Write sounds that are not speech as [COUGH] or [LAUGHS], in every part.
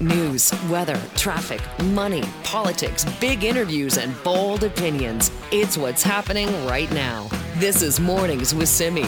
News, weather, traffic, money, politics, big interviews, and bold opinions. It's what's happening right now. This is Mornings with Simi.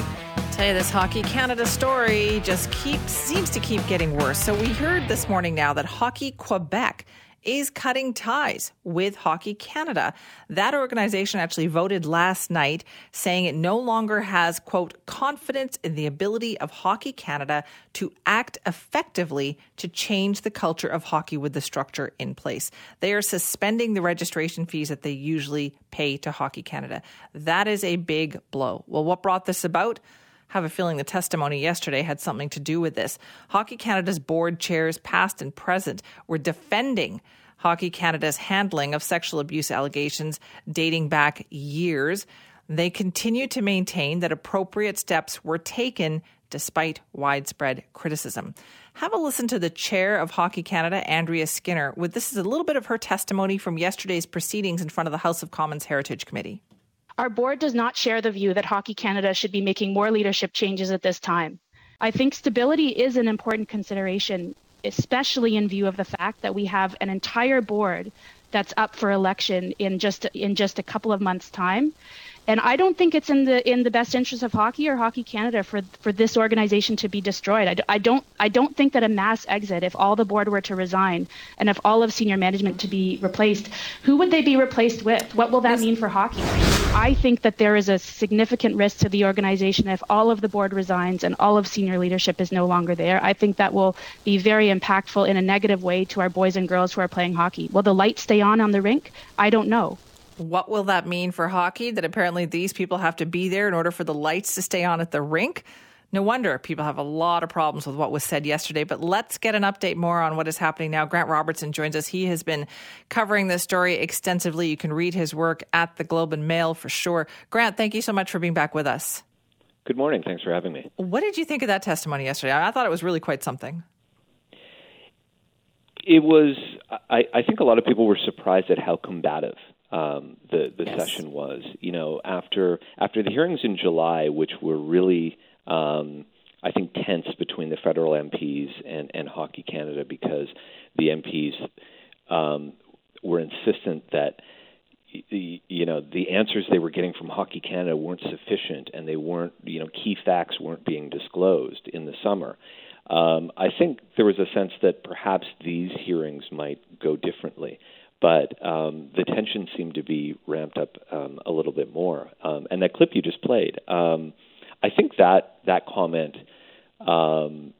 Tell you this Hockey Canada story just keeps seems to keep getting worse. So we heard this morning now that Hockey Quebec is cutting ties with Hockey Canada. That organization actually voted last night saying it no longer has, quote, confidence in the ability of Hockey Canada to act effectively to change the culture of hockey with the structure in place. They are suspending the registration fees that they usually pay to Hockey Canada. That is a big blow. Well, what brought this about? Have a feeling the testimony yesterday had something to do with this. Hockey Canada's board chairs, past and present, were defending Hockey Canada's handling of sexual abuse allegations dating back years. They continue to maintain that appropriate steps were taken despite widespread criticism. Have a listen to the chair of Hockey Canada, Andrea Skinner, with this is a little bit of her testimony from yesterday's proceedings in front of the House of Commons Heritage Committee. Our board does not share the view that Hockey Canada should be making more leadership changes at this time. I think stability is an important consideration, especially in view of the fact that we have an entire board that's up for election in just in just a couple of months' time. And I don't think it's in the in the best interest of hockey or Hockey Canada for for this organization to be destroyed. I, I don't I don't think that a mass exit, if all the board were to resign and if all of senior management to be replaced, who would they be replaced with? What will that mean for hockey? I think that there is a significant risk to the organization if all of the board resigns and all of senior leadership is no longer there. I think that will be very impactful in a negative way to our boys and girls who are playing hockey. Will the lights stay on on the rink? I don't know. What will that mean for hockey? That apparently these people have to be there in order for the lights to stay on at the rink? No wonder people have a lot of problems with what was said yesterday. But let's get an update more on what is happening now. Grant Robertson joins us. He has been covering this story extensively. You can read his work at the Globe and Mail for sure. Grant, thank you so much for being back with us. Good morning. Thanks for having me. What did you think of that testimony yesterday? I thought it was really quite something. It was. I, I think a lot of people were surprised at how combative um, the the yes. session was. You know, after after the hearings in July, which were really um, I think tense between the federal MPs and, and Hockey Canada because the MPs um, were insistent that you know the answers they were getting from Hockey Canada weren't sufficient and they weren't you know key facts weren't being disclosed in the summer. Um, I think there was a sense that perhaps these hearings might go differently but um, the tension seemed to be ramped up um, a little bit more. Um, and that clip you just played, um, I think that that comment um,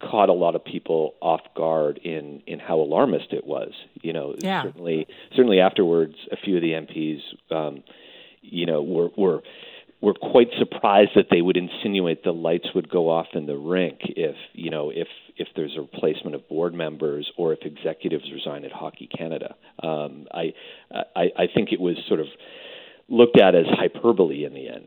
caught a lot of people off guard in in how alarmist it was. You know, yeah. certainly certainly afterwards, a few of the MPs, um, you know, were were were quite surprised that they would insinuate the lights would go off in the rink if you know if if there's a replacement of board members or if executives resign at Hockey Canada. Um, I, I I think it was sort of looked at as hyperbole in the end.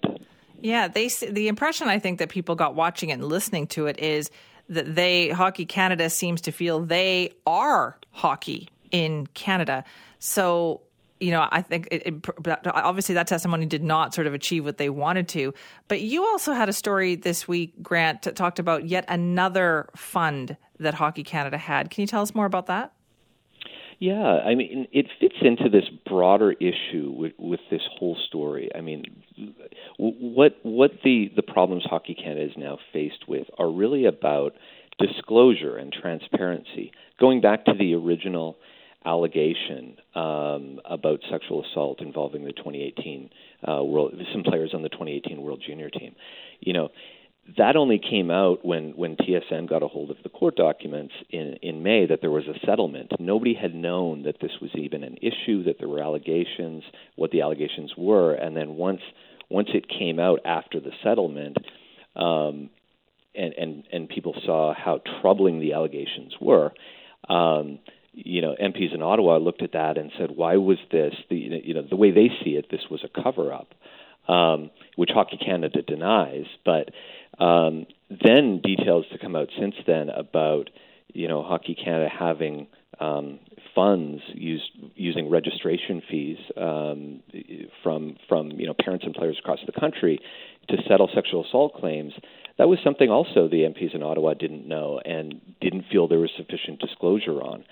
Yeah, they the impression I think that people got watching it and listening to it is that they Hockey Canada seems to feel they are hockey in Canada. So you know, I think it, it, obviously that testimony did not sort of achieve what they wanted to. But you also had a story this week, Grant, that talked about yet another fund that Hockey Canada had. Can you tell us more about that? Yeah, I mean, it fits into this broader issue with, with this whole story. I mean, what what the the problems Hockey Canada is now faced with are really about disclosure and transparency. Going back to the original allegation um, about sexual assault involving the 2018 uh, world, some players on the 2018 World Junior team. You know, that only came out when when TSN got a hold of the court documents in in May that there was a settlement. Nobody had known that this was even an issue, that there were allegations, what the allegations were, and then once once it came out after the settlement. Um, and, and and people saw how troubling the allegations were. Um, you know, MPs in Ottawa looked at that and said, "Why was this?" The you know the way they see it, this was a cover up, um, which Hockey Canada denies. But um, then details to come out since then about you know Hockey Canada having um, funds used using registration fees um, from from you know parents and players across the country to settle sexual assault claims that was something also the MPs in Ottawa didn't know and didn't feel there was sufficient disclosure on.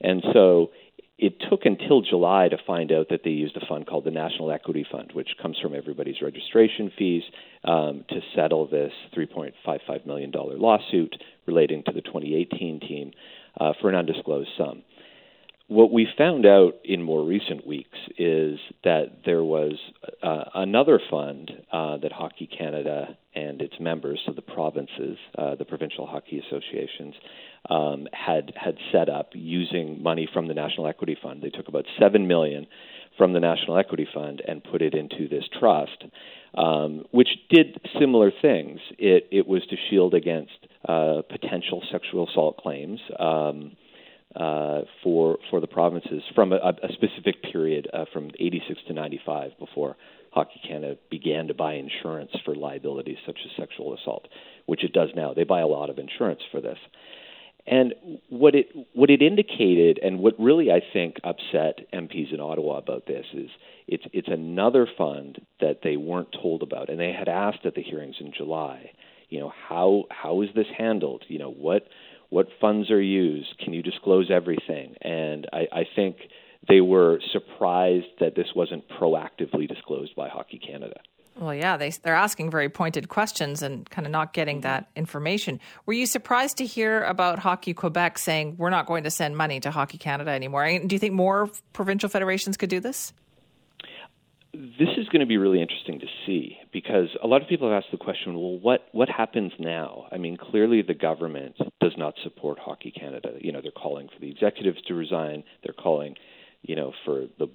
And so it took until July to find out that they used a fund called the National Equity Fund, which comes from everybody's registration fees, um, to settle this $3.55 million lawsuit relating to the 2018 team uh, for an undisclosed sum. What we found out in more recent weeks is that there was uh, another fund uh, that Hockey Canada and its members, so the provinces, uh, the provincial hockey associations, um, had had set up using money from the National Equity Fund. They took about seven million from the National Equity Fund and put it into this trust, um, which did similar things. It it was to shield against uh, potential sexual assault claims. Um, uh, for for the provinces from a, a specific period uh, from 86 to 95 before Hockey Canada began to buy insurance for liabilities such as sexual assault, which it does now. They buy a lot of insurance for this. And what it what it indicated, and what really I think upset MPs in Ottawa about this is it's it's another fund that they weren't told about, and they had asked at the hearings in July, you know, how how is this handled? You know, what what funds are used? Can you disclose everything? And I, I think they were surprised that this wasn't proactively disclosed by Hockey Canada. Well, yeah, they, they're asking very pointed questions and kind of not getting that information. Were you surprised to hear about Hockey Quebec saying, we're not going to send money to Hockey Canada anymore? Do you think more provincial federations could do this? This is going to be really interesting to see because a lot of people have asked the question, well, what what happens now? I mean, clearly the government does not support Hockey Canada. You know, they're calling for the executives to resign. They're calling, you know, for the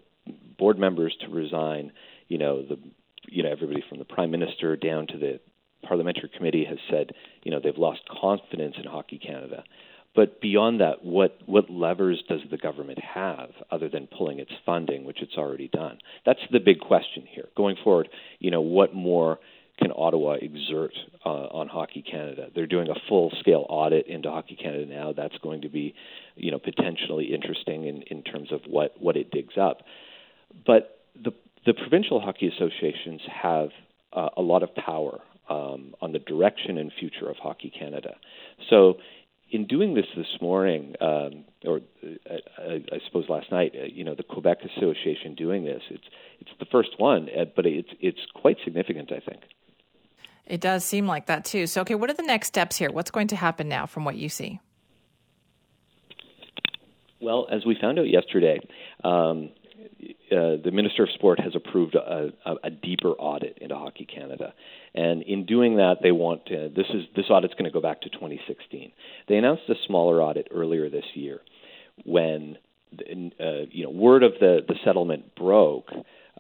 board members to resign. You know, the you know everybody from the prime minister down to the parliamentary committee has said, you know, they've lost confidence in Hockey Canada. But beyond that, what, what levers does the government have other than pulling its funding, which it's already done? That's the big question here. Going forward, you know, what more can Ottawa exert uh, on Hockey Canada? They're doing a full-scale audit into Hockey Canada now. That's going to be, you know, potentially interesting in, in terms of what, what it digs up. But the the provincial hockey associations have uh, a lot of power um, on the direction and future of Hockey Canada. So in doing this this morning, um, or uh, I, I suppose last night, uh, you know, the Quebec Association doing this, it's it's the first one, uh, but it's it's quite significant, I think. It does seem like that too. So, okay, what are the next steps here? What's going to happen now, from what you see? Well, as we found out yesterday, um, uh, the Minister of Sport has approved a, a, a, deeper audit into Hockey Canada, and in doing that, they want to, this is this audit's going to go back to 2016. They announced a smaller audit earlier this year, when uh, you know word of the the settlement broke.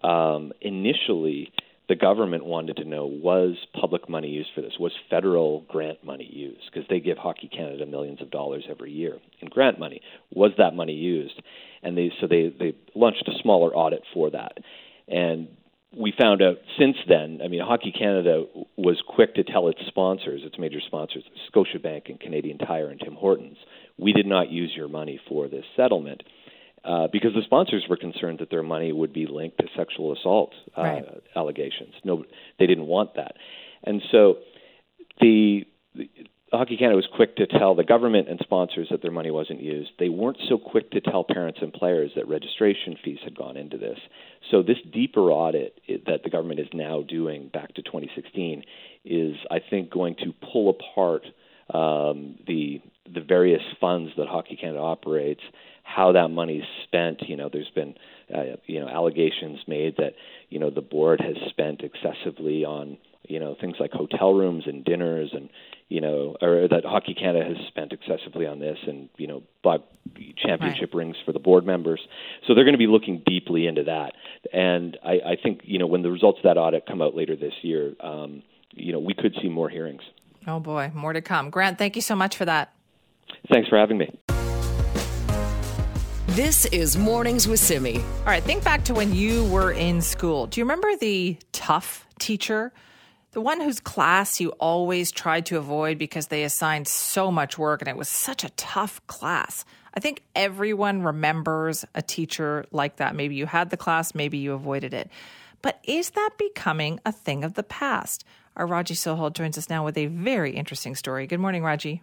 Um, initially, the government wanted to know was public money used for this? Was federal grant money used? Because they give Hockey Canada millions of dollars every year in grant money. Was that money used? And they so they they launched a smaller audit for that. And we found out since then. I mean, Hockey Canada was quick to tell its sponsors, its major sponsors, Scotiabank and Canadian Tire and Tim Hortons, we did not use your money for this settlement uh, because the sponsors were concerned that their money would be linked to sexual assault uh, right. allegations. No, they didn't want that, and so the, the Hockey Canada was quick to tell the government and sponsors that their money wasn't used. They weren't so quick to tell parents and players that registration fees had gone into this. So this deeper audit that the government is now doing back to 2016 is, I think, going to pull apart um, the the various funds that Hockey Canada operates how that money is spent. You know, there's been uh, you know allegations made that you know the board has spent excessively on you know things like hotel rooms and dinners and you know or that Hockey Canada has spent excessively on this and you know bought championship right. rings for the board members. So they're going to be looking deeply into that. And I, I think you know when the results of that audit come out later this year, um, you know we could see more hearings. Oh boy, more to come. Grant, thank you so much for that. Thanks for having me. This is Mornings with Simi. All right, think back to when you were in school. Do you remember the tough teacher? The one whose class you always tried to avoid because they assigned so much work and it was such a tough class. I think everyone remembers a teacher like that. Maybe you had the class, maybe you avoided it. But is that becoming a thing of the past? Our Raji Sohal joins us now with a very interesting story. Good morning, Raji.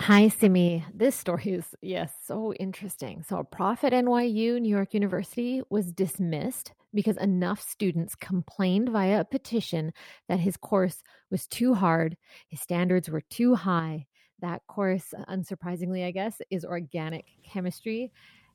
Hi, Simi. This story is, yes, so interesting. So, a prof at NYU, New York University, was dismissed because enough students complained via a petition that his course was too hard, his standards were too high. That course, unsurprisingly, I guess, is organic chemistry.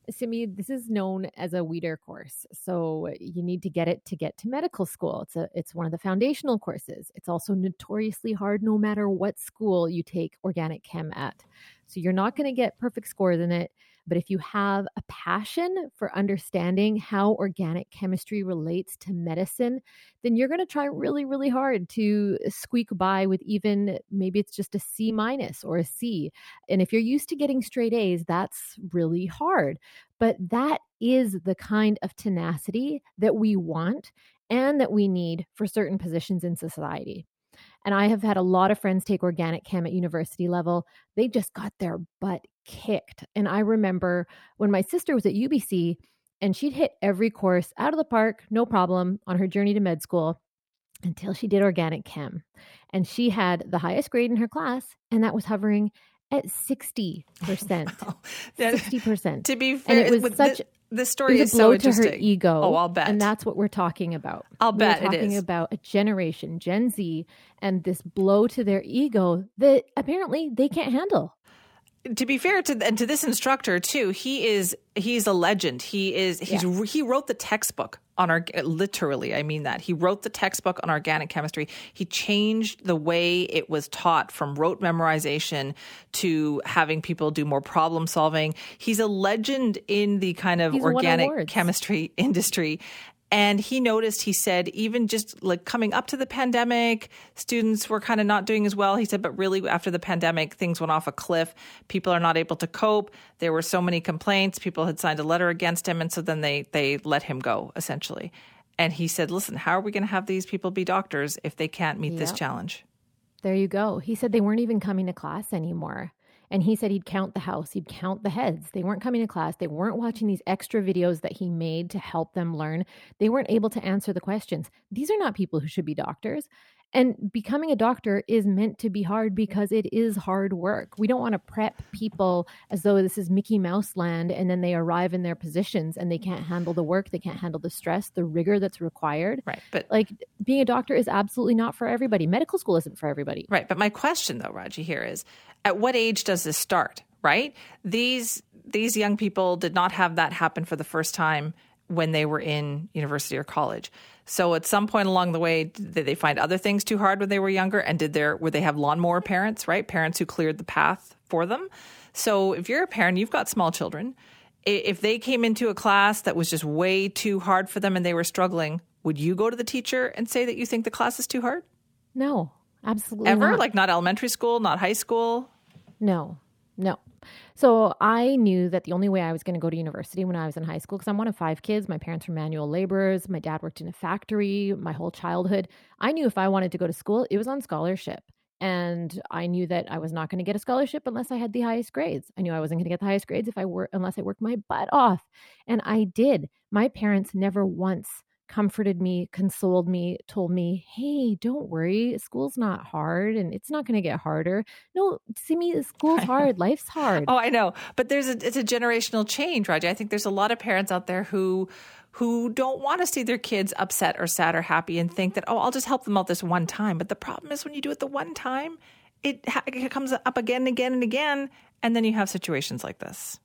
Simi, this is known as a Weeder course. So you need to get it to get to medical school. It's a it's one of the foundational courses. It's also notoriously hard no matter what school you take organic chem at. So you're not going to get perfect scores in it. But if you have a passion for understanding how organic chemistry relates to medicine, then you're going to try really, really hard to squeak by with even maybe it's just a C minus or a C. And if you're used to getting straight A's, that's really hard. But that is the kind of tenacity that we want and that we need for certain positions in society. And I have had a lot of friends take organic chem at university level. They just got their butt kicked. And I remember when my sister was at UBC and she'd hit every course out of the park, no problem, on her journey to med school until she did organic chem. And she had the highest grade in her class, and that was hovering at 60%. 60%. [LAUGHS] To be fair, and it was such. The, the story is so to her ego. Oh, I'll bet. And that's what we're talking about. I'll bet we're talking about a generation, Gen Z, and this blow to their ego that apparently they can't handle to be fair to and to this instructor too, he is he's a legend. He is he's yeah. he wrote the textbook on our literally I mean that. He wrote the textbook on organic chemistry. He changed the way it was taught from rote memorization to having people do more problem solving. He's a legend in the kind of he's organic chemistry [LAUGHS] industry and he noticed, he said, even just like coming up to the pandemic, students were kind of not doing as well. He said, but really after the pandemic, things went off a cliff. People are not able to cope. There were so many complaints. People had signed a letter against him. And so then they, they let him go, essentially. And he said, listen, how are we going to have these people be doctors if they can't meet yep. this challenge? There you go. He said they weren't even coming to class anymore. And he said he'd count the house, he'd count the heads. They weren't coming to class. They weren't watching these extra videos that he made to help them learn. They weren't able to answer the questions. These are not people who should be doctors. And becoming a doctor is meant to be hard because it is hard work. We don't want to prep people as though this is Mickey Mouse land and then they arrive in their positions and they can't handle the work, they can't handle the stress, the rigor that's required. Right. But like being a doctor is absolutely not for everybody. Medical school isn't for everybody. Right. But my question though, Raji, here is at what age does this start? Right? These these young people did not have that happen for the first time when they were in university or college. So at some point along the way, did they find other things too hard when they were younger? And did there were they have lawnmower parents, right? Parents who cleared the path for them. So if you're a parent, you've got small children. If they came into a class that was just way too hard for them and they were struggling, would you go to the teacher and say that you think the class is too hard? No, absolutely. Ever? Not. Like not elementary school, not high school? No, no. So I knew that the only way I was going to go to university when I was in high school, because I'm one of five kids, my parents were manual laborers, my dad worked in a factory my whole childhood. I knew if I wanted to go to school, it was on scholarship. And I knew that I was not going to get a scholarship unless I had the highest grades. I knew I wasn't going to get the highest grades if I were unless I worked my butt off. And I did. My parents never once comforted me, consoled me, told me, hey, don't worry, school's not hard and it's not going to get harder. No, Simi, [LAUGHS] school's hard, life's hard. Oh, I know. But there's a it's a generational change, Raji. I think there's a lot of parents out there who who don't want to see their kids upset or sad or happy and think that, oh, I'll just help them out this one time. But the problem is when you do it the one time, it, ha- it comes up again and again and again. And then you have situations like this.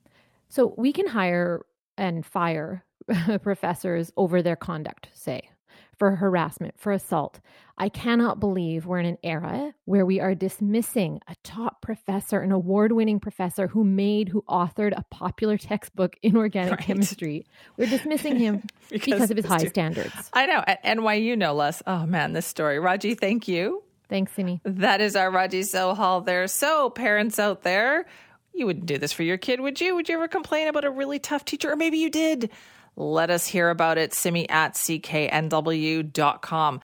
So we can hire and fire [LAUGHS] professors over their conduct, say, for harassment, for assault. I cannot believe we're in an era where we are dismissing a top professor, an award winning professor who made, who authored a popular textbook in organic right. chemistry. We're dismissing him [LAUGHS] because, because, of his high standards. I know. At NYU, no less. Oh, man, this story. Raji, thank you. Thanks, Simi. That is our Raji Sohal there. So, parents out there, you wouldn't do this for your kid, would you? Would you ever complain about a really tough teacher? Or maybe you did. Let us hear about it. Simi at cknw.com.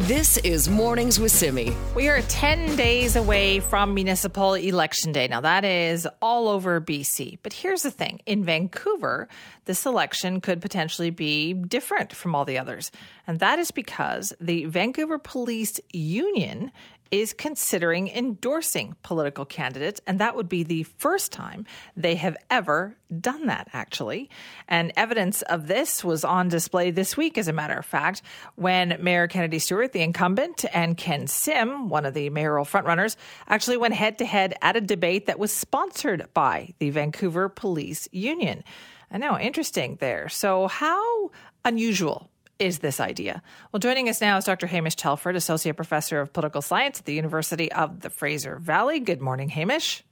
This is Mornings with Simi. We are 10 days away from municipal election day. Now, that is all over BC. But here's the thing in Vancouver, this election could potentially be different from all the others. And that is because the Vancouver Police Union is considering endorsing political candidates, and that would be the first time they have ever done that, actually. And evidence of this was on display this week, as a matter of fact, when Mayor Kennedy Stewart, the incumbent, and Ken Sim, one of the mayoral frontrunners, actually went head to head at a debate that was sponsored by the Vancouver Police Union. I know, interesting there. So, how unusual is this idea? Well, joining us now is Dr. Hamish Telford, Associate Professor of Political Science at the University of the Fraser Valley. Good morning, Hamish.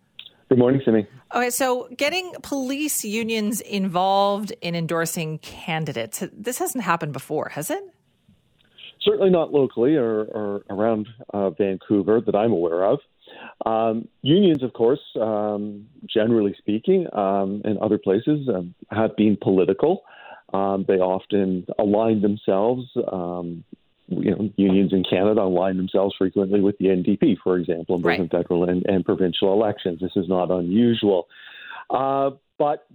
Good morning, Simi. Okay, so getting police unions involved in endorsing candidates, this hasn't happened before, has it? Certainly not locally or, or around uh, Vancouver that I'm aware of. Um, unions, of course, um, generally speaking, um, in other places um, have been political. Um, they often align themselves. Um, you know, unions in Canada align themselves frequently with the NDP, for example, in both right. federal and, and, provincial elections. This is not unusual. Uh, but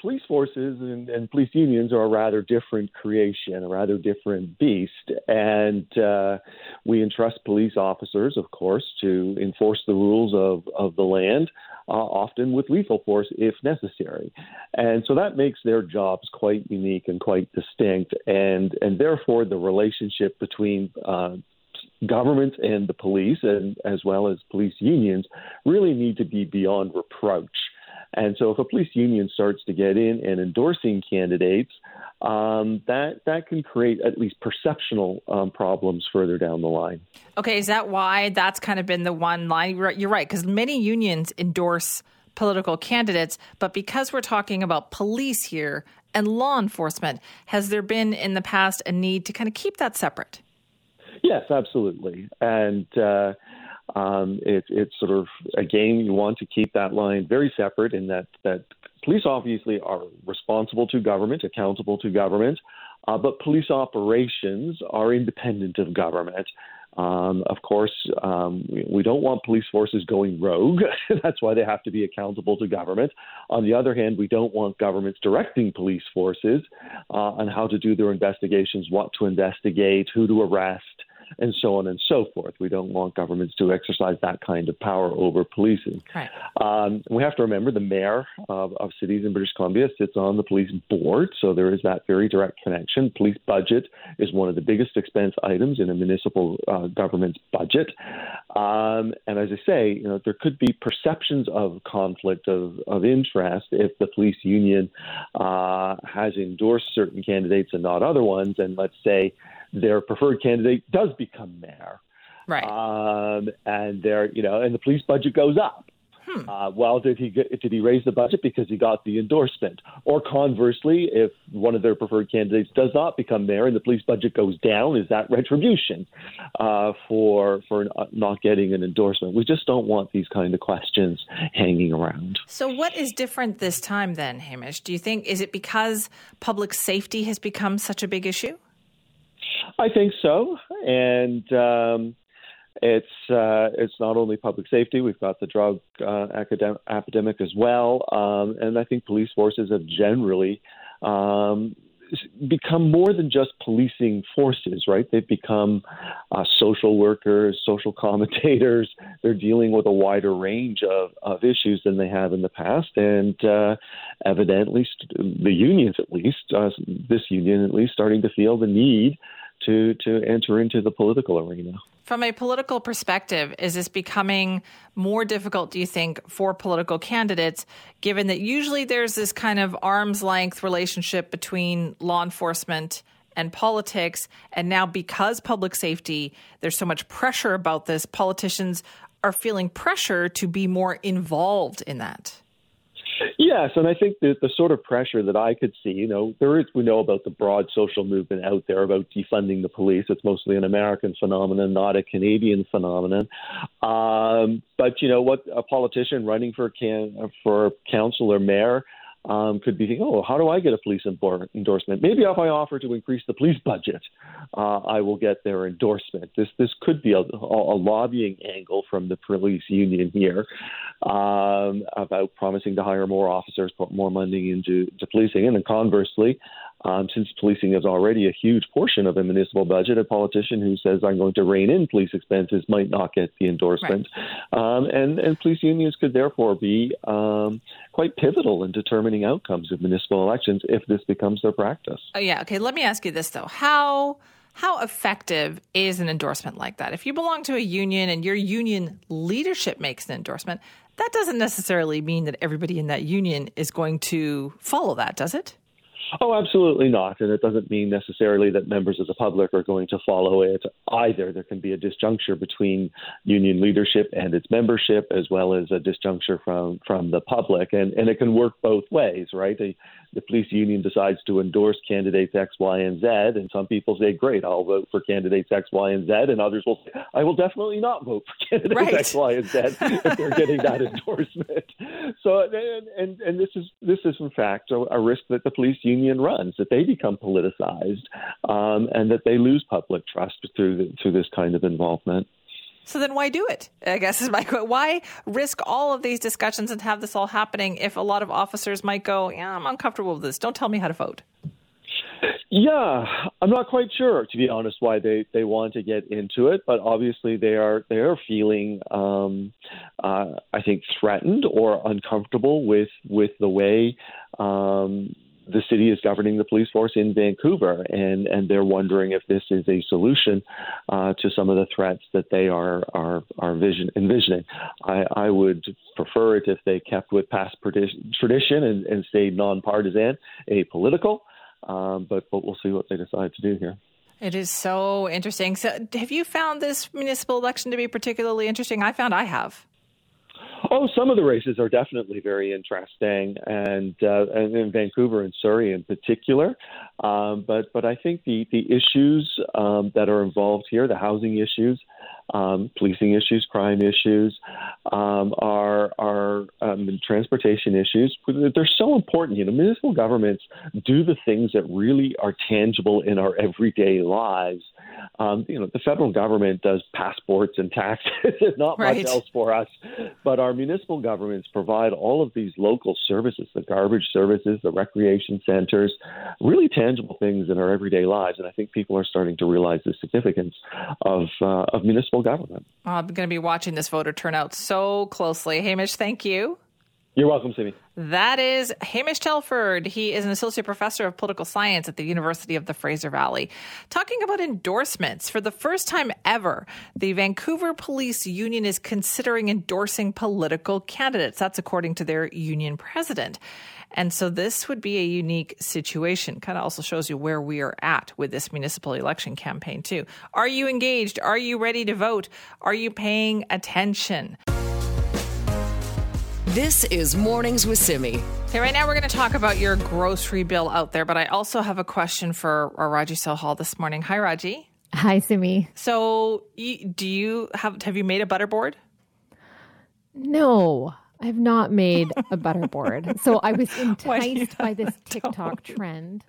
police forces and, and, police unions are a rather different creation, a rather different beast. And uh, we entrust police officers, of course, to enforce the rules of, of the land uh, often with lethal force if necessary. And so that makes their jobs quite unique and quite distinct. And, and therefore, the relationship between uh, and the police, and as well as police unions, really need to be beyond reproach. And so, if a police union starts to get in and endorsing candidates, um, that that can create at least perceptional um, problems further down the line. Okay, is that why that's kind of been the one line? You're right, because many unions endorse political candidates, but because we're talking about police here and law enforcement, has there been in the past a need to kind of keep that separate? Yes, absolutely, and. Uh, um, it, it's sort of again you want to keep that line very separate in that that police obviously are responsible to government, accountable to government, uh, but police operations are independent of government. Um, of course, um, we don't want police forces going rogue. [LAUGHS] That's why they have to be accountable to government. On the other hand, we don't want governments directing police forces uh, on how to do their investigations, what to investigate, who to arrest, and so on and so forth. We don't want governments to exercise that kind of power over policing. Right. Um, we have to remember the mayor of, of cities in British Columbia sits on the police board, so there is that very direct connection. Police budget is one of the biggest expense items in a municipal uh, government's budget. Um, and as I say, you know, there could be perceptions of conflict of, of interest if the police union uh, has endorsed certain candidates and not other ones. And let's say their preferred candidate does become mayor. Right. Um, and their, you know, and the police budget goes up. Hmm. Uh, well, did he get, did he raise the budget because he got the endorsement? Or conversely, if one of their preferred candidates does not become mayor and the police budget goes down, is that retribution uh, for for not getting an endorsement? We just don't want these kind of questions hanging around. So, what is different this time, then, Hamish? Do you think is it because public safety has become such a big issue? I think so, and um, it's uh, it's not only public safety. We've got the drug uh, academic, epidemic as well, um, and I think police forces have generally um, become more than just policing forces, right? They've become uh, social workers, social [LAUGHS] commentators. They're dealing with a wider range of, of issues than they have in the past. And uh, evidently, the unions, at least, uh, this union at least, starting to feel the need to to enter into the political arena. From a political perspective, is this becoming more difficult, do you think, for political candidates, given that usually there's this kind of arm's length relationship between law enforcement and politics? And now, because public safety, there's so much pressure about this, politicians are feeling pressure to be more involved in that. Yes, and I think that the sort of pressure that I could see, you know, there is we know about the broad social movement out there about defunding the police. It's mostly an American phenomenon, not a Canadian phenomenon. Um, but you know what, a politician running for can for council or mayor um, could be thinking, oh, how do I get a police endorsement? Maybe if I offer to increase the police budget, uh, I will get their endorsement. This this could be a, a lobbying angle from the police union here um, about promising to hire more officers, put more money into to policing, and then conversely, um, since policing is already a huge portion of a municipal budget, a politician who says I'm going to rein in police expenses might not get the endorsement. Right. Um, and, and police unions could therefore be um, quite pivotal in determining outcomes of municipal elections if this becomes their practice. Oh, yeah. Okay. Let me ask you this, though. How. How effective is an endorsement like that? If you belong to a union and your union leadership makes an endorsement, that doesn't necessarily mean that everybody in that union is going to follow that, does it? Oh, absolutely not. And it doesn't mean necessarily that members of the public are going to follow it either. There can be a disjuncture between union leadership and its membership, as well as a disjuncture from, from the public. And, and it can work both ways, right? The, the police union decides to endorse candidates X, Y, and Z, and some people say, great, I'll vote for candidates X, Y, and Z, and others will say, I will definitely not vote for candidates right. X, Y, and Z if they're getting that endorsement. [LAUGHS] So, and, and, and this is this is in fact a, a risk that the police union runs, that they become politicized, um, and that they lose public trust through the, through this kind of involvement. So then why do it? I guess is my [LAUGHS] question. Why risk all of these discussions and have this all happening if a lot of officers might go, yeah, I'm uncomfortable with this. Don't tell me how to vote. Yeah, I'm not quite sure, to be honest, why they, they want to get into it, but obviously they are they are feeling, um, uh, I think, threatened or uncomfortable with with the way um, the city is governing the police force in Vancouver, and and they're wondering if this is a solution uh, to some of the threats that they are are are vision, envisioning. I, I would prefer it if they kept with past tradition and, and stayed nonpartisan, apolitical. Um, but but we'll see what they decide to do here. It is so interesting. So, have you found this municipal election to be particularly interesting? I found I have. Oh, some of the races are definitely very interesting, and uh, and in Vancouver and Surrey in particular. Um, but but I think the the issues um, that are involved here, the housing issues, um, policing issues, crime issues, um, are are um, transportation issues. They're so important. You know, municipal governments do the things that really are tangible in our everyday lives. Um, you know, the federal government does passports and taxes, [LAUGHS] not right. much else for us. But our municipal governments provide all of these local services, the garbage services, the recreation centers, really tangible things in our everyday lives. And I think people are starting to realize the significance of uh, of municipal municipal government. I'm going to be watching this voter turnout so closely. Hamish, thank you. You're welcome, Simi. That is Hamish Telford. He is an associate professor of political science at the University of the Fraser Valley. Talking about endorsements, for the first time ever, the Vancouver Police Union is considering endorsing political candidates. That's according to their union president. And so this would be a unique situation. Kind of also shows you where we are at with this municipal election campaign, too. Are you engaged? Are you ready to vote? Are you paying attention? This is Mornings with Simi. Okay, right now we're going to talk about your grocery bill out there, but I also have a question for Raji Sohal this morning. Hi, Raji. Hi, Simi. So, do you have have you made a butter board? No. I have not made a butter board. So I was [LAUGHS] enticed by this TikTok trend.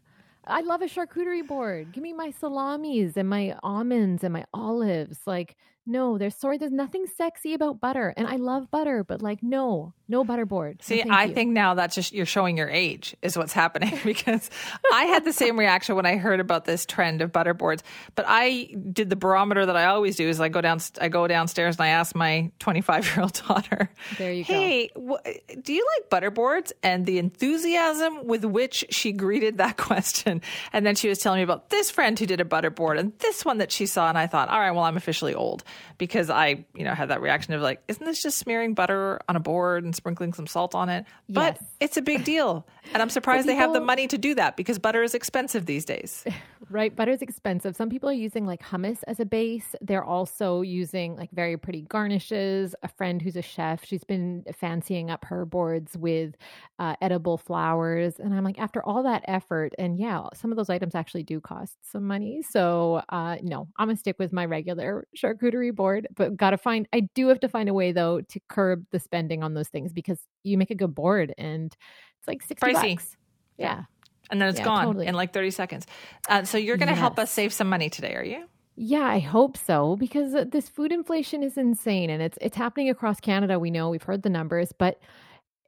I love a charcuterie board. Give me my salamis and my almonds and my olives. Like no, there's sorry, there's nothing sexy about butter. And I love butter, but like no, no butterboard. See, no, I you. think now that's just you're showing your age is what's happening [LAUGHS] because I had the same reaction when I heard about this trend of butterboards. But I did the barometer that I always do is I go down I go downstairs and I ask my 25 year old [LAUGHS] daughter, "There you hey, go. Hey, do you like butterboards?" And the enthusiasm with which she greeted that [LAUGHS] question, and then she was telling me about this friend who did a butterboard and this one that she saw, and I thought, "All right, well, I'm officially old." Because I, you know, had that reaction of like, "Isn't this just smearing butter on a board and sprinkling some salt on it. But yes. it's a big deal. And I'm [LAUGHS] surprised people, they have the money to do that because butter is expensive these days. [LAUGHS] Right. Butter is expensive. Some people are using like hummus as a base. They're also using like very pretty garnishes. A friend who's a chef, she's been fancying up her boards with uh, edible flowers. And I'm like, after all that effort, and yeah, some of those items actually do cost some money. So uh, no, I'm going to stick with my regular charcuterie board, but got to find, I do have to find a way though to curb the spending on those things because you make a good board and it's like 60 Pricey. bucks. Yeah and then it's yeah, gone totally. in like 30 seconds. Uh, so you're going to yes. help us save some money today, are you? Yeah, I hope so because this food inflation is insane and it's it's happening across Canada. We know we've heard the numbers, but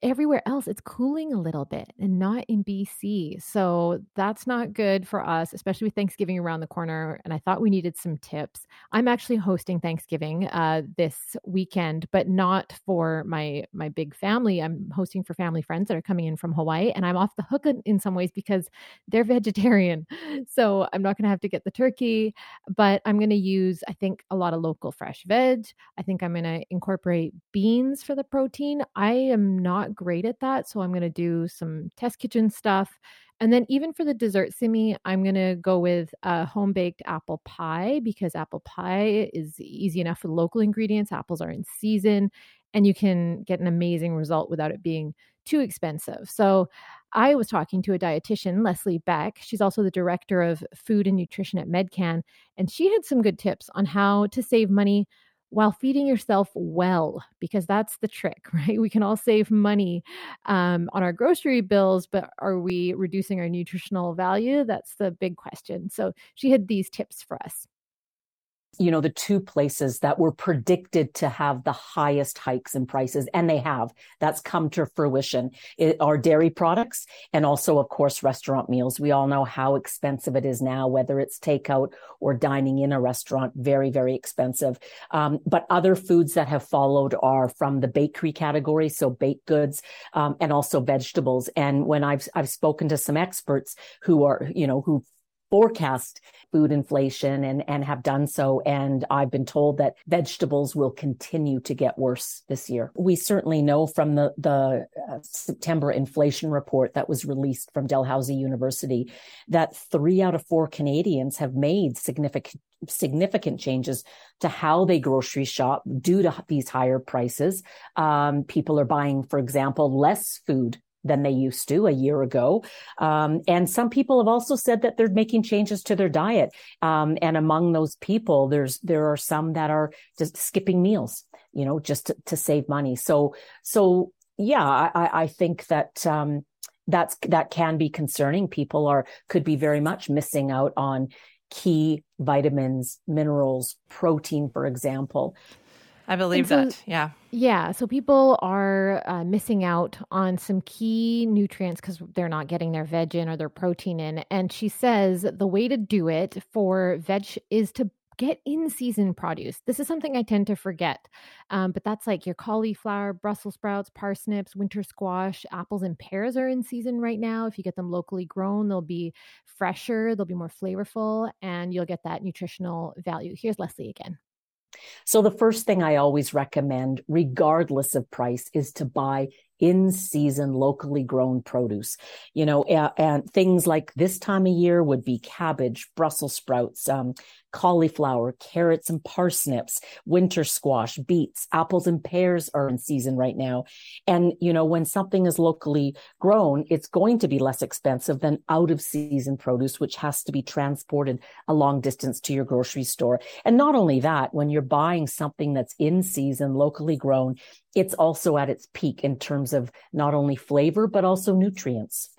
everywhere else it's cooling a little bit and not in BC. So that's not good for us, especially with Thanksgiving around the corner. And I thought we needed some tips. I'm actually hosting Thanksgiving uh, this weekend, but not for my my big family. I'm hosting for family friends that are coming in from Hawaii, and I'm off the hook in some ways because they're [LAUGHS] vegetarian. So I'm not going to have to get the turkey, but I'm going to use I think a lot of local fresh veg. I think I'm going to incorporate beans for the protein. I am not great at that. So I'm going to do some test kitchen stuff. And then even for the dessert Simi, I'm going to go with a home baked apple pie because apple pie is easy enough with local ingredients. Apples are in season and you can get an amazing result without it being too expensive. So I was talking to a dietitian, Leslie Beck. She's also the director of food and nutrition at Medcan, and she had some good tips on how to save money while feeding yourself well, because that's the trick, [LAUGHS] right? We can all save money um, on our grocery bills, but are we reducing our nutritional value? That's the big question. So she had these tips for us you know, the two places that were predicted to have the highest hikes in prices, and they have. That's come to fruition. It, are dairy products and also, of course, restaurant meals. We all know how expensive it is now, whether it's takeout or dining in a restaurant. Very, very expensive. Um, but other foods that have followed are from the bakery category, so baked goods, um, and also vegetables. And when I've I've spoken to some experts who are, you know, who forecast food inflation and, and have done so. And I've been told that vegetables will continue to get worse this year. We certainly know from the, the uh, September inflation report that was released from Dalhousie University that three out of four Canadians have made significant significant changes to how they grocery shop due to these higher prices. Um, people are buying, for example, less food than they used to a year ago. Um, and some people have also said that they're making changes to their diet. Um, and among those people, there's there are some that are just skipping meals, you know, just to, to save money. So so yeah, I, I think that um, that's that can be concerning. People are could be very much missing out on key vitamins, minerals, protein, for example. I believe so, that. Yeah. Yeah. So people are uh, missing out on some key nutrients because they're not getting their veg in or their protein in. And she says the way to do it for veg is to get in season produce. This is something I tend to forget, um, but that's like your cauliflower, Brussels sprouts, parsnips, winter squash, apples, and pears are in season right now. If you get them locally grown, they'll be fresher, they'll be more flavorful, and you'll get that nutritional value. Here's Leslie again. So the first thing I always recommend, regardless of price, is to buy in season locally grown produce. You know and, and, things like this time of year would be cabbage brussels sprouts um, cauliflower carrots and parsnips winter squash beets apples and pears are in season right now and you know when something is locally grown it's going to be less expensive than out of season produce which has to be transported a long distance to your grocery store and not only that when you're buying something that's in season locally grown it's also at its peak in terms of not only flavor, but also nutrients.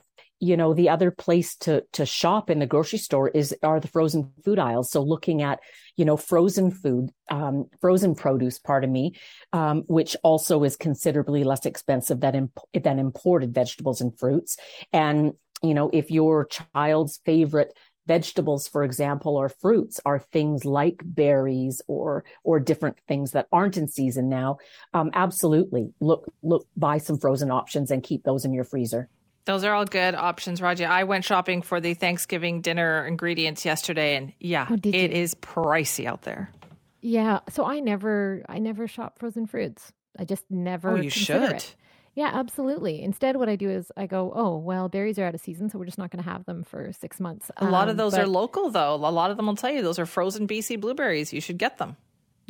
You know, the other place to, to shop in the grocery store is, are the frozen food aisles. So looking at, you know, frozen food, um, frozen produce, pardon me, um, which also is considerably less expensive than, imp- than imported vegetables and fruits. And, you know, if your child's favorite vegetables, for example, or fruits are things like berries or or different things that aren't in season now. Um, absolutely, look look buy some frozen options and keep those in your freezer. Those are all good options, Raji. I went shopping for the Thanksgiving dinner ingredients yesterday, and yeah, oh, it is pricey out there. Yeah, so I never I never shop frozen fruits. I just never. Oh, you should. It. Yeah, absolutely. Instead, what I do is I go, oh, well, berries are out of season, so we're just not going to have them for six months. A lot um, of those but, are local, though. A lot of them will tell you those are frozen BC blueberries. You should get them.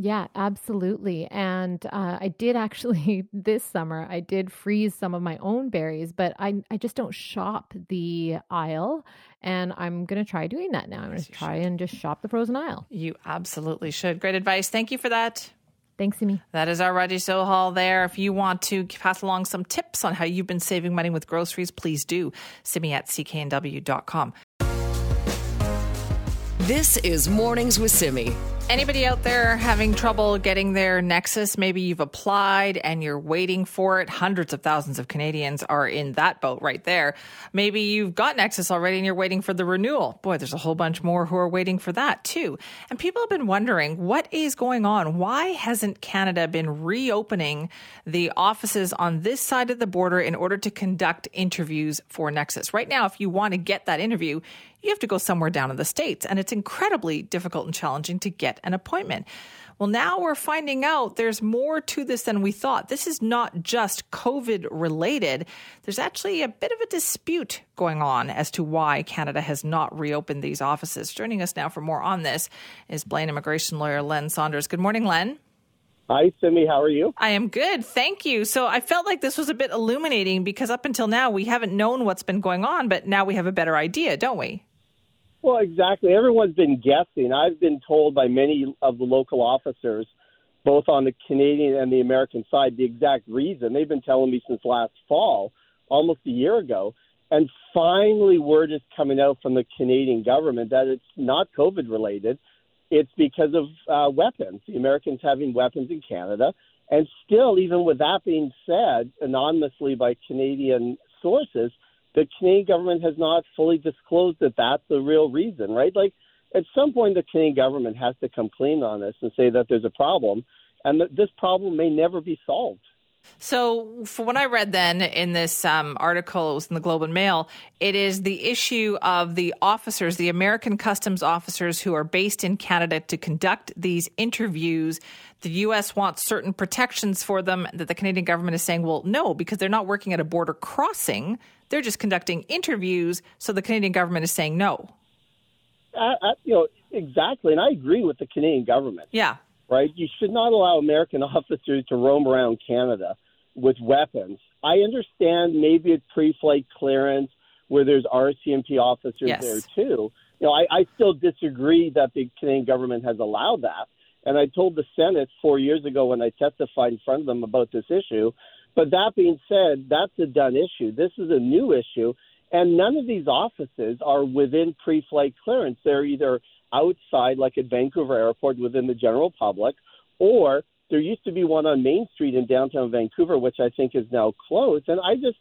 Yeah, absolutely. And uh, I did actually [LAUGHS] this summer, I did freeze some of my own berries, but I, I just don't shop the aisle. And I'm going to try doing that now. I'm going to try should. and just shop the frozen aisle. You absolutely should. Great advice. Thank you for that. Thanks, Simi. That is our Raji Sohal there. If you want to pass along some tips on how you've been saving money with groceries, please do. Simi at cknw.com. This is Mornings with Simi. Anybody out there having trouble getting their Nexus? Maybe you've applied and you're waiting for it. Hundreds of thousands of Canadians are in that boat right there. Maybe you've got Nexus already and you're waiting for the renewal. Boy, there's a whole bunch more who are waiting for that too. And people have been wondering what is going on? Why hasn't Canada been reopening the offices on this side of the border in order to conduct interviews for Nexus? Right now, if you want to get that interview, you have to go somewhere down in the States, and it's incredibly difficult and challenging to get an appointment. Well, now we're finding out there's more to this than we thought. This is not just COVID related. There's actually a bit of a dispute going on as to why Canada has not reopened these offices. Joining us now for more on this is Blaine immigration lawyer Len Saunders. Good morning, Len. Hi, Simi. How are you? I am good. Thank you. So I felt like this was a bit illuminating because up until now we haven't known what's been going on, but now we have a better idea, don't we? Well, exactly. Everyone's been guessing. I've been told by many of the local officers, both on the Canadian and the American side, the exact reason. They've been telling me since last fall, almost a year ago. And finally, word is coming out from the Canadian government that it's not COVID related. It's because of uh, weapons, the Americans having weapons in Canada. And still, even with that being said, anonymously by Canadian sources, the Canadian government has not fully disclosed that that's the real reason, right? Like, at some point, the Canadian government has to come clean on this and say that there's a problem, and that this problem may never be solved. So, for what I read then in this um, article, it was in the Globe and Mail, it is the issue of the officers, the American customs officers who are based in Canada to conduct these interviews. The U.S. wants certain protections for them that the Canadian government is saying, well, no, because they're not working at a border crossing. They're just conducting interviews. So the Canadian government is saying no. I, I, you know, exactly. And I agree with the Canadian government. Yeah right? You should not allow American [LAUGHS] officers to roam around Canada with weapons. I understand maybe it's pre-flight clearance where there's RCMP officers yes. there too. You know, I, I still disagree that the Canadian government has allowed that. And I told the Senate four years ago when I testified in front of them about this issue. But that being said, that's a done issue. This is a new issue. And none of these offices are within pre flight clearance. They're either outside, like at Vancouver Airport, within the general public, or there used to be one on Main Street in downtown Vancouver, which I think is now closed. And I just,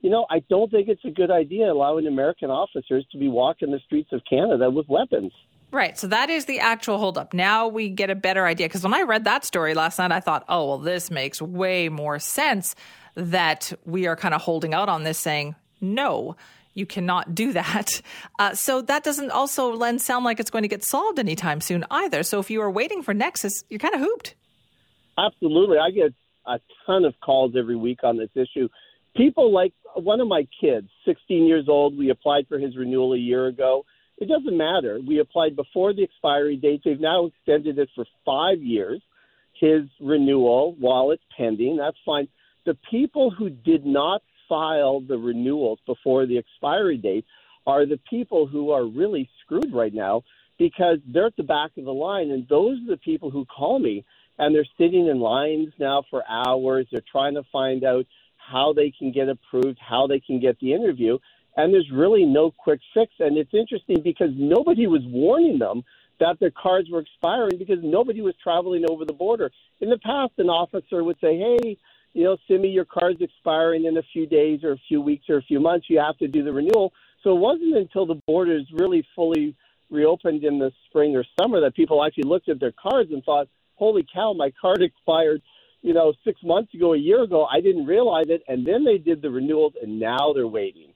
you know, I don't think it's a good idea allowing American officers to be walking the streets of Canada with weapons. Right. So that is the actual holdup. Now we get a better idea. Because when I read that story last night, I thought, oh, well, this makes way more sense that we are kind of holding out on this, saying, no, you cannot do that. Uh, so that doesn't also Len sound like it's going to get solved anytime soon either. So if you are waiting for Nexus, you're kind of hooped. Absolutely. I get a ton of calls every week on this issue. People like one of my kids, 16 years old, we applied for his renewal a year ago. It doesn't matter. We applied before the expiry date. They've now extended it for five years, his renewal while it's pending. That's fine. The people who did not file the renewals before the expiry date are the people who are really screwed right now because they're at the back of the line. And those are the people who call me and they're sitting in lines now for hours. They're trying to find out how they can get approved, how they can get the interview. And there's really no quick fix. And it's interesting because nobody was warning them that their cards were expiring because nobody was traveling over the border. In the past, an officer would say, Hey, you know, Simi, your card's expiring in a few days or a few weeks or a few months. You have to do the renewal. So it wasn't until the borders really fully reopened in the spring or summer that people actually looked at their cards and thought, holy cow, my card [LAUGHS] expired, you know, six months ago, a year ago. I didn't realize it. And then they did the renewals and now they're waiting.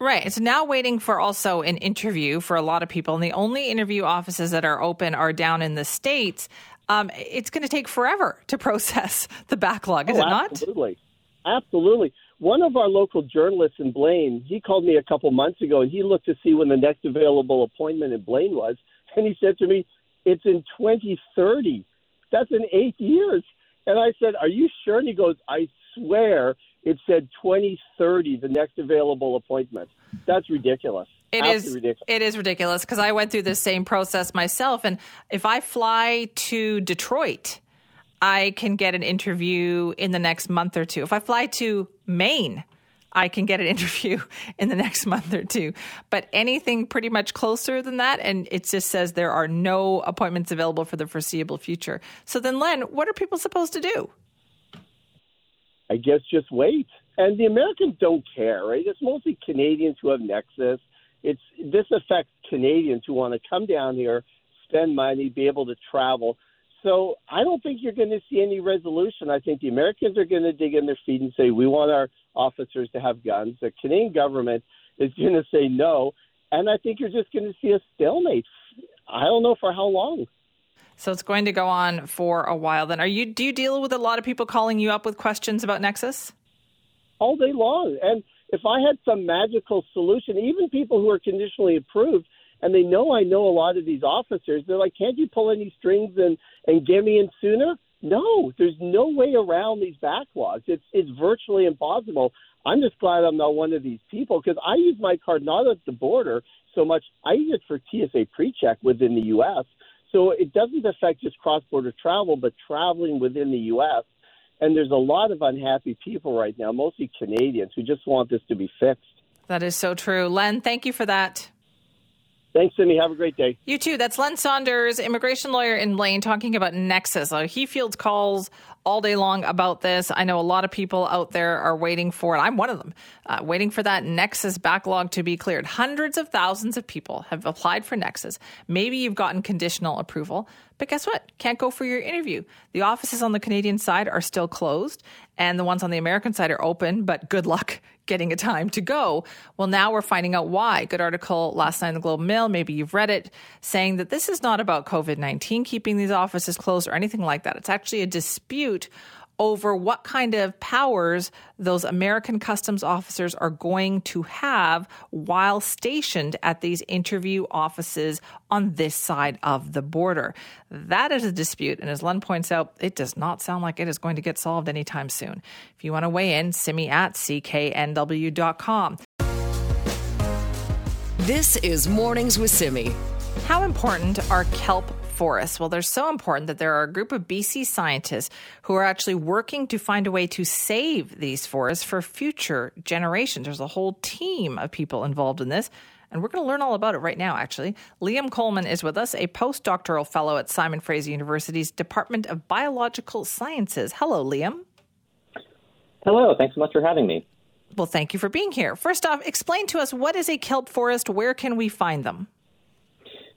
Right. It's now waiting for also an interview for a lot of people. And the only interview offices that are open are down in the States um, it's going to take forever to process [LAUGHS] the backlog, is oh, it not? Absolutely. Absolutely. One of our local journalists in Blaine, he called me a couple months ago and he looked to see when the next available appointment in Blaine was. And he said to me, It's in 2030. That's in eight years. And I said, Are you sure? And he goes, I swear it said 2030, the next available appointment. That's ridiculous. It is, ridiculous. It is ridiculous because I went through the same process myself. And if I fly to Detroit, I can get an interview in the next month or two. If I fly to Maine, I can get an [LAUGHS] interview in the next month or two. But anything pretty much closer than that, and it just says there are no appointments available for the foreseeable future. So then, Len, what are people supposed to do? I guess just wait. And the Americans don't care, right? It's mostly Canadians who have Nexus. It's this affects Canadians who want to come down here, spend money, be able to travel. So I don't think you're going to see any resolution. I think the Americans are going to dig in their feet and say we want our officers to have guns. The Canadian government is going to say no, and I think you're just going to see a stalemate. I don't know for how long. So it's going to go on for a while. Then, are you? Do you deal with a lot of people calling you up with questions about Nexus? All day long, and if I had some magical solution, even people who are conditionally approved and they know I know a lot of these officers, they're like, can't you pull any strings and and get me in sooner? No, there's no way around these backlogs. It's it's virtually impossible. I'm just glad I'm not one of these people because I use my card not at the border so much. I use it for TSA pre-check within the U.S. So it doesn't affect just cross-border travel, but traveling within the U.S. And there's a lot of unhappy people right now, mostly Canadians, who just want this to be fixed. That is so true. Len, thank you for that. Thanks, Simi. Have a great day. You too. That's Len Saunders, immigration lawyer in Blaine, talking about Nexus. Uh, he fields calls all day long about this. I know a lot of people out there are waiting for it. I'm one of them, uh, waiting for that Nexus backlog to be cleared. Hundreds of thousands of people have applied for Nexus. Maybe you've gotten conditional approval, but guess what? Can't go for your interview. The offices on the Canadian side are still closed, and the ones on the American side are open, but good luck [LAUGHS] getting a time to go. Well, now we're finding out why. Good article last night in the Globe Mail, maybe you've read it, saying that this is not about COVID 19 keeping these offices closed or anything like that. It's actually a dispute over what kind of powers those American customs officers are going to have while stationed at these interview offices on this side of the border. That is a dispute. And as Len points out, it does not sound like it is going to get solved anytime soon. If you want to weigh in, simi at cknw.com. This is Mornings with Simi. How important are kelp forests? Well, they're so important that there are a group of BC scientists who are actually working to find a way to save these forests for future generations. There's a whole team of people involved in this. And we're going to learn all about it right now, actually. Liam Coleman is with us, a postdoctoral fellow at Simon Fraser University's Department of Biological Sciences. Hello, Liam. Hello. Thanks so much for having me. Well, thank you for being here. First off, explain to us what is a kelp forest? Where can we find them?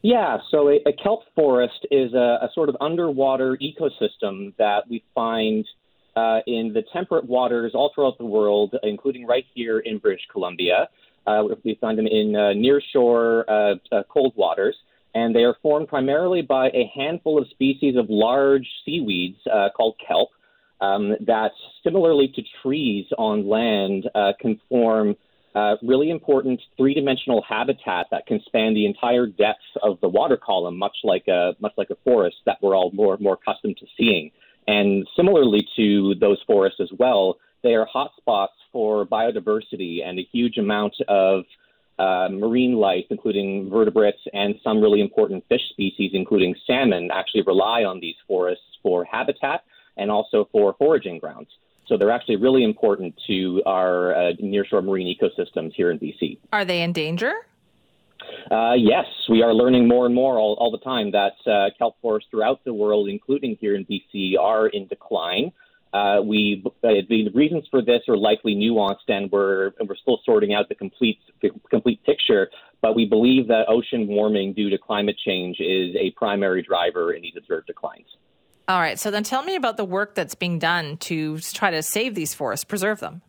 Yeah, so a, a kelp forest is a, a, sort of underwater ecosystem that we find uh, in the temperate waters all throughout the world, including right here in British Columbia. Uh, we find them in uh, nearshore uh, uh, cold waters, and they are formed primarily by a handful of species of large seaweeds uh, called kelp um, that, similarly to trees on land, can form uh, really important three dimensional habitat that can span the entire depth of the water column, much like a much like a forest that we're all more more accustomed to seeing. And similarly to those forests as well, they are hotspots for biodiversity and a huge amount of uh, marine life, including vertebrates and some really important fish species, including salmon, actually rely on these forests for habitat and also for foraging grounds. So they're actually really important to our uh, nearshore marine ecosystems here in BC. Are they in danger? Uh, yes, we are learning more and more all, all the time that uh, kelp forests throughout the world, including here in BC, are in decline. Uh, we uh, the reasons for this are likely nuanced, and we're and we're still sorting out the complete the complete picture. But we believe that ocean warming due to climate change is a primary driver in these observed declines. All right. So then tell me about the work that's being done to try to save these forests, preserve them.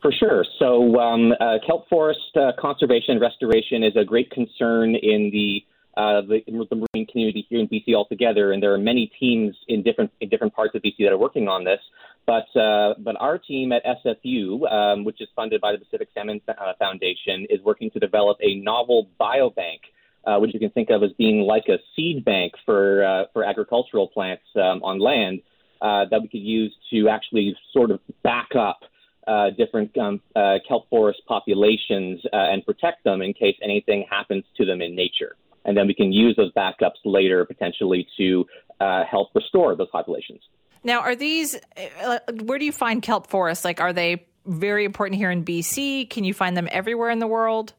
For sure. So, um, uh, kelp forest uh, conservation and restoration is a great concern in the, uh, the, the marine community here in BC altogether, and there are many teams in different in different parts of BC that are working on this. But uh, but our team at SFU, um, which is funded by the Pacific Salmon Foundation, is working to develop a novel biobank, uh, which you can think of as being like a seed bank for uh, for agricultural plants um, on land uh, that we could use to actually sort of back up uh, different um, uh, kelp forest populations uh, and protect them in case anything happens to them in nature. And then we can use those backups later potentially to uh, help restore those populations. Now, are these, uh, where do you find kelp forests? Like, are they very important here in BC? Can you find them everywhere in the world?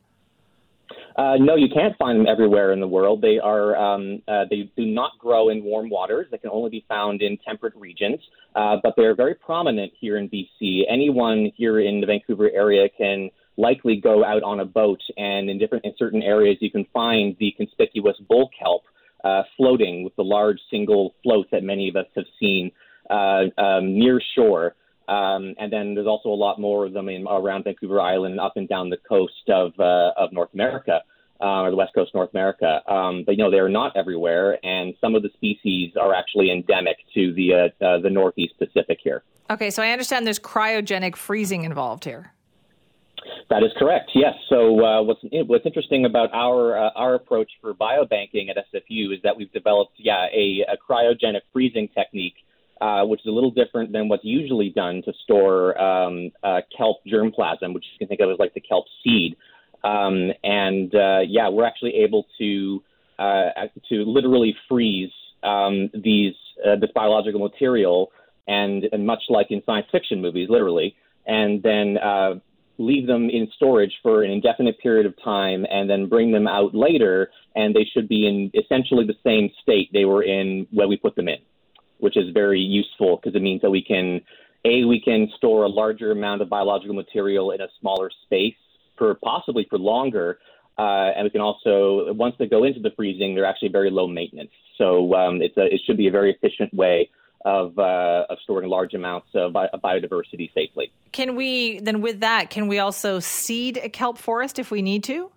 Uh, no, you can't find them everywhere in the world. They are um, uh, they do not grow in warm waters. They can only be found in temperate regions, uh, but they are very prominent here in BC. Anyone here in the Vancouver area can likely go out on a boat, and in different in certain areas you can find the conspicuous bull kelp uh, floating with the large single floats that many of us have seen uh, um, near shore. Um, and then there's also a lot more of them in, around Vancouver Island and up and down the coast of uh, of North America. Uh, or the west coast North America, um, but you know they are not everywhere, and some of the species are actually endemic to the uh, uh, the Northeast Pacific here. Okay, so I understand there's cryogenic freezing involved here. That is correct. Yes. So uh, what's what's interesting about our uh, our approach for biobanking at SFU is that we've developed yeah a, a cryogenic freezing technique uh, which is a little different than what's usually done to store um, uh, kelp germplasm, which you can think of as like the kelp seed. Um, and uh, yeah, we're actually able to uh, to literally freeze um, these uh, this biological material, and, and much like in science fiction movies, literally, and then leave them in storage for an indefinite period of time, and then bring them out later, and they should be in essentially the same state they were in when we put them in which is very useful because it means that we can a we can store a larger amount of biological material in a smaller space for possibly for longer. Uh, and we can also, once they go into the freezing, they're actually very low maintenance. So um, it's a, it should be a very efficient way of, uh, of storing large amounts of biodiversity safely. Can we then, with that, can we also seed a kelp forest if we need to?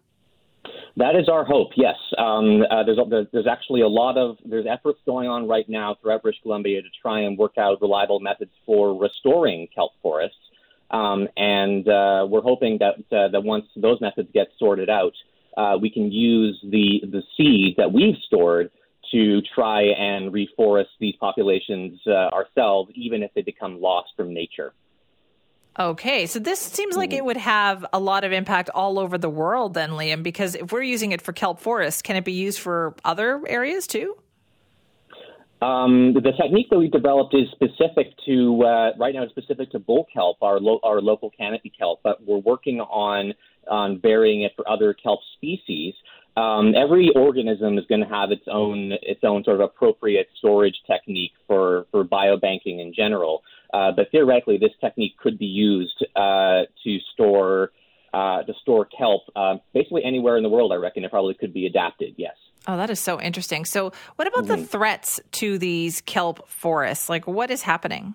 That is our hope. Yes, um, uh, there's there's actually a lot of there's efforts going on right now throughout British Columbia to try and work out reliable methods for restoring kelp forests, um, and uh, we're hoping that uh, that once those methods get sorted out, uh, we can use the the seed that we've stored to try and reforest these populations uh, ourselves, even if they become lost from nature. Okay, so this seems like it would have a lot of impact all over the world, then, Liam, because if we're using it for kelp forests, can it be used for other areas too? Um, the technique that we developed is specific to uh, right now. It's specific to bull kelp, our lo- our local canopy kelp, but we're working on on varying it for other kelp species. Um, every organism is going to have its own its own sort of appropriate storage technique for for biobanking in general. Uh, but theoretically, this technique could be used uh, to store uh, to store kelp uh, basically anywhere in the world. I reckon it probably could be adapted. Yes. Oh, that is so interesting. So, what about mm-hmm. the threats to these kelp forests? Like, what is happening?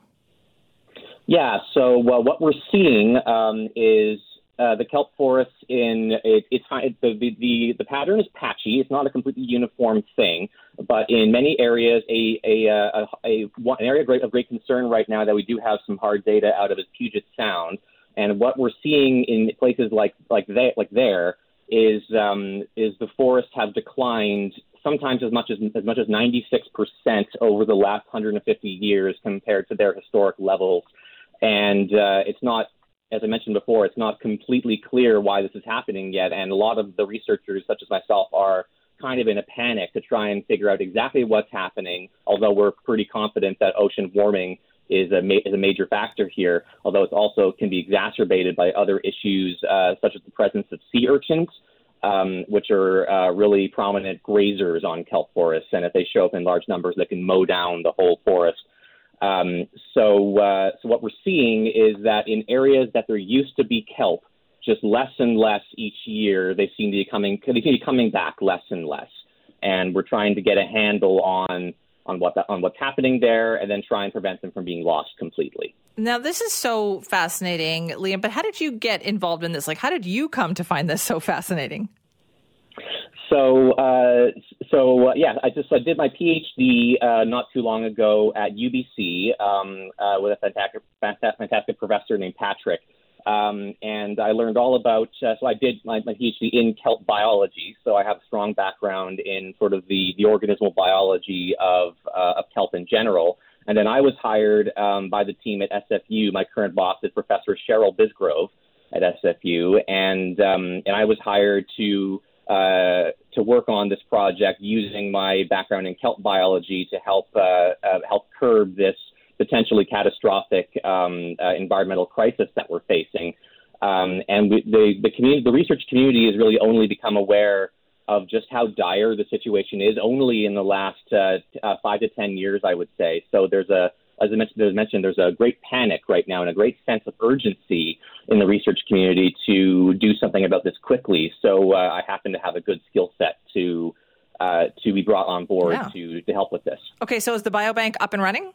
Yeah. So, well, what we're seeing um, is uh, the kelp forests in it, it's the, the the pattern is patchy. It's not a completely uniform thing, but in many areas, a a, uh, a, a an area of great, of great concern right now that we do have some hard data out of is Puget Sound, and what we're seeing in places like like they, like there is um, is the forests have declined sometimes as much as as much as 96 percent over the last 150 years compared to their historic levels, and uh, it's not as I mentioned before, it's not completely clear why this is happening yet, and a lot of the researchers, such as myself, are kind of in a panic to try and figure out exactly what's happening. Although we're pretty confident that ocean warming is a ma- is a major factor here, although it also can be exacerbated by other issues uh, such as the presence of sea urchins. Um, which are uh, really prominent grazers on kelp forests, and if they show up in large numbers, they can mow down the whole forest. Um, so, uh, so what we're seeing is that in areas that there used to be kelp, just less and less each year, they seem to be coming, they seem to be coming back less and less. And we're trying to get a handle on on what the, on what's happening there, and then try and prevent them from being lost completely. Now, this is so fascinating, Liam. But how did you get involved in this? Like, how did you come to find this so fascinating? So, uh, so uh, yeah, I just I did my PhD uh, not too long ago at UBC um, uh, with a fantastic, fantastic professor named Patrick, um, and I learned all about. Uh, so I did my, my PhD in kelp biology, so I have a strong background in sort of the the organismal biology of uh, of kelp in general. And then I was hired um, by the team at SFU. My current boss is Professor Sherryl Bisgrove at SFU, and um, and I was hired to uh, to work on this project using my background in kelp biology to help uh, uh, help curb this potentially catastrophic um, uh, environmental crisis that we're facing. Um, and we, the the community, the research community, has really only become aware of just how dire the situation is only in the last uh, five to ten years, I would say. So there's a as I mentioned, mentioned, there's a great panic right now and a great sense of urgency in the research community to do something about this quickly. So uh, I happen to have a good skill set to uh, to be brought on board to to help with this. Okay, so is the biobank up and running?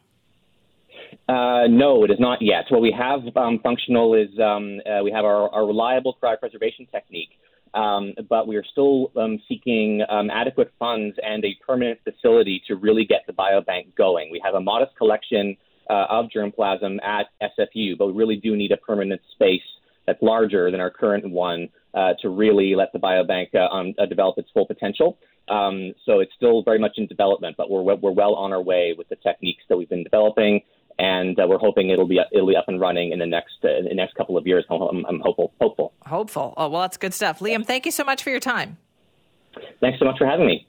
Uh, no, it is not yet. What we have um, functional is um, uh, we have our, our reliable cryopreservation technique. Um, but we are still um, seeking um, adequate funds and a permanent facility to really get the biobank going. We have a modest collection uh, of germplasm at SFU, but we really do need a permanent space that's larger than our current one uh, to really let the biobank uh, um, uh, develop its full potential. Um, so it's still very much in development, but we're we're well on our way with the techniques that we've been developing and uh, we're hoping it'll be it'll be up and running in the next uh, in the next couple of years. I'm, I'm hopeful. Hopeful. Hopeful. Oh well, that's good stuff. Liam, thank you so much for your time. Thanks so much for having me.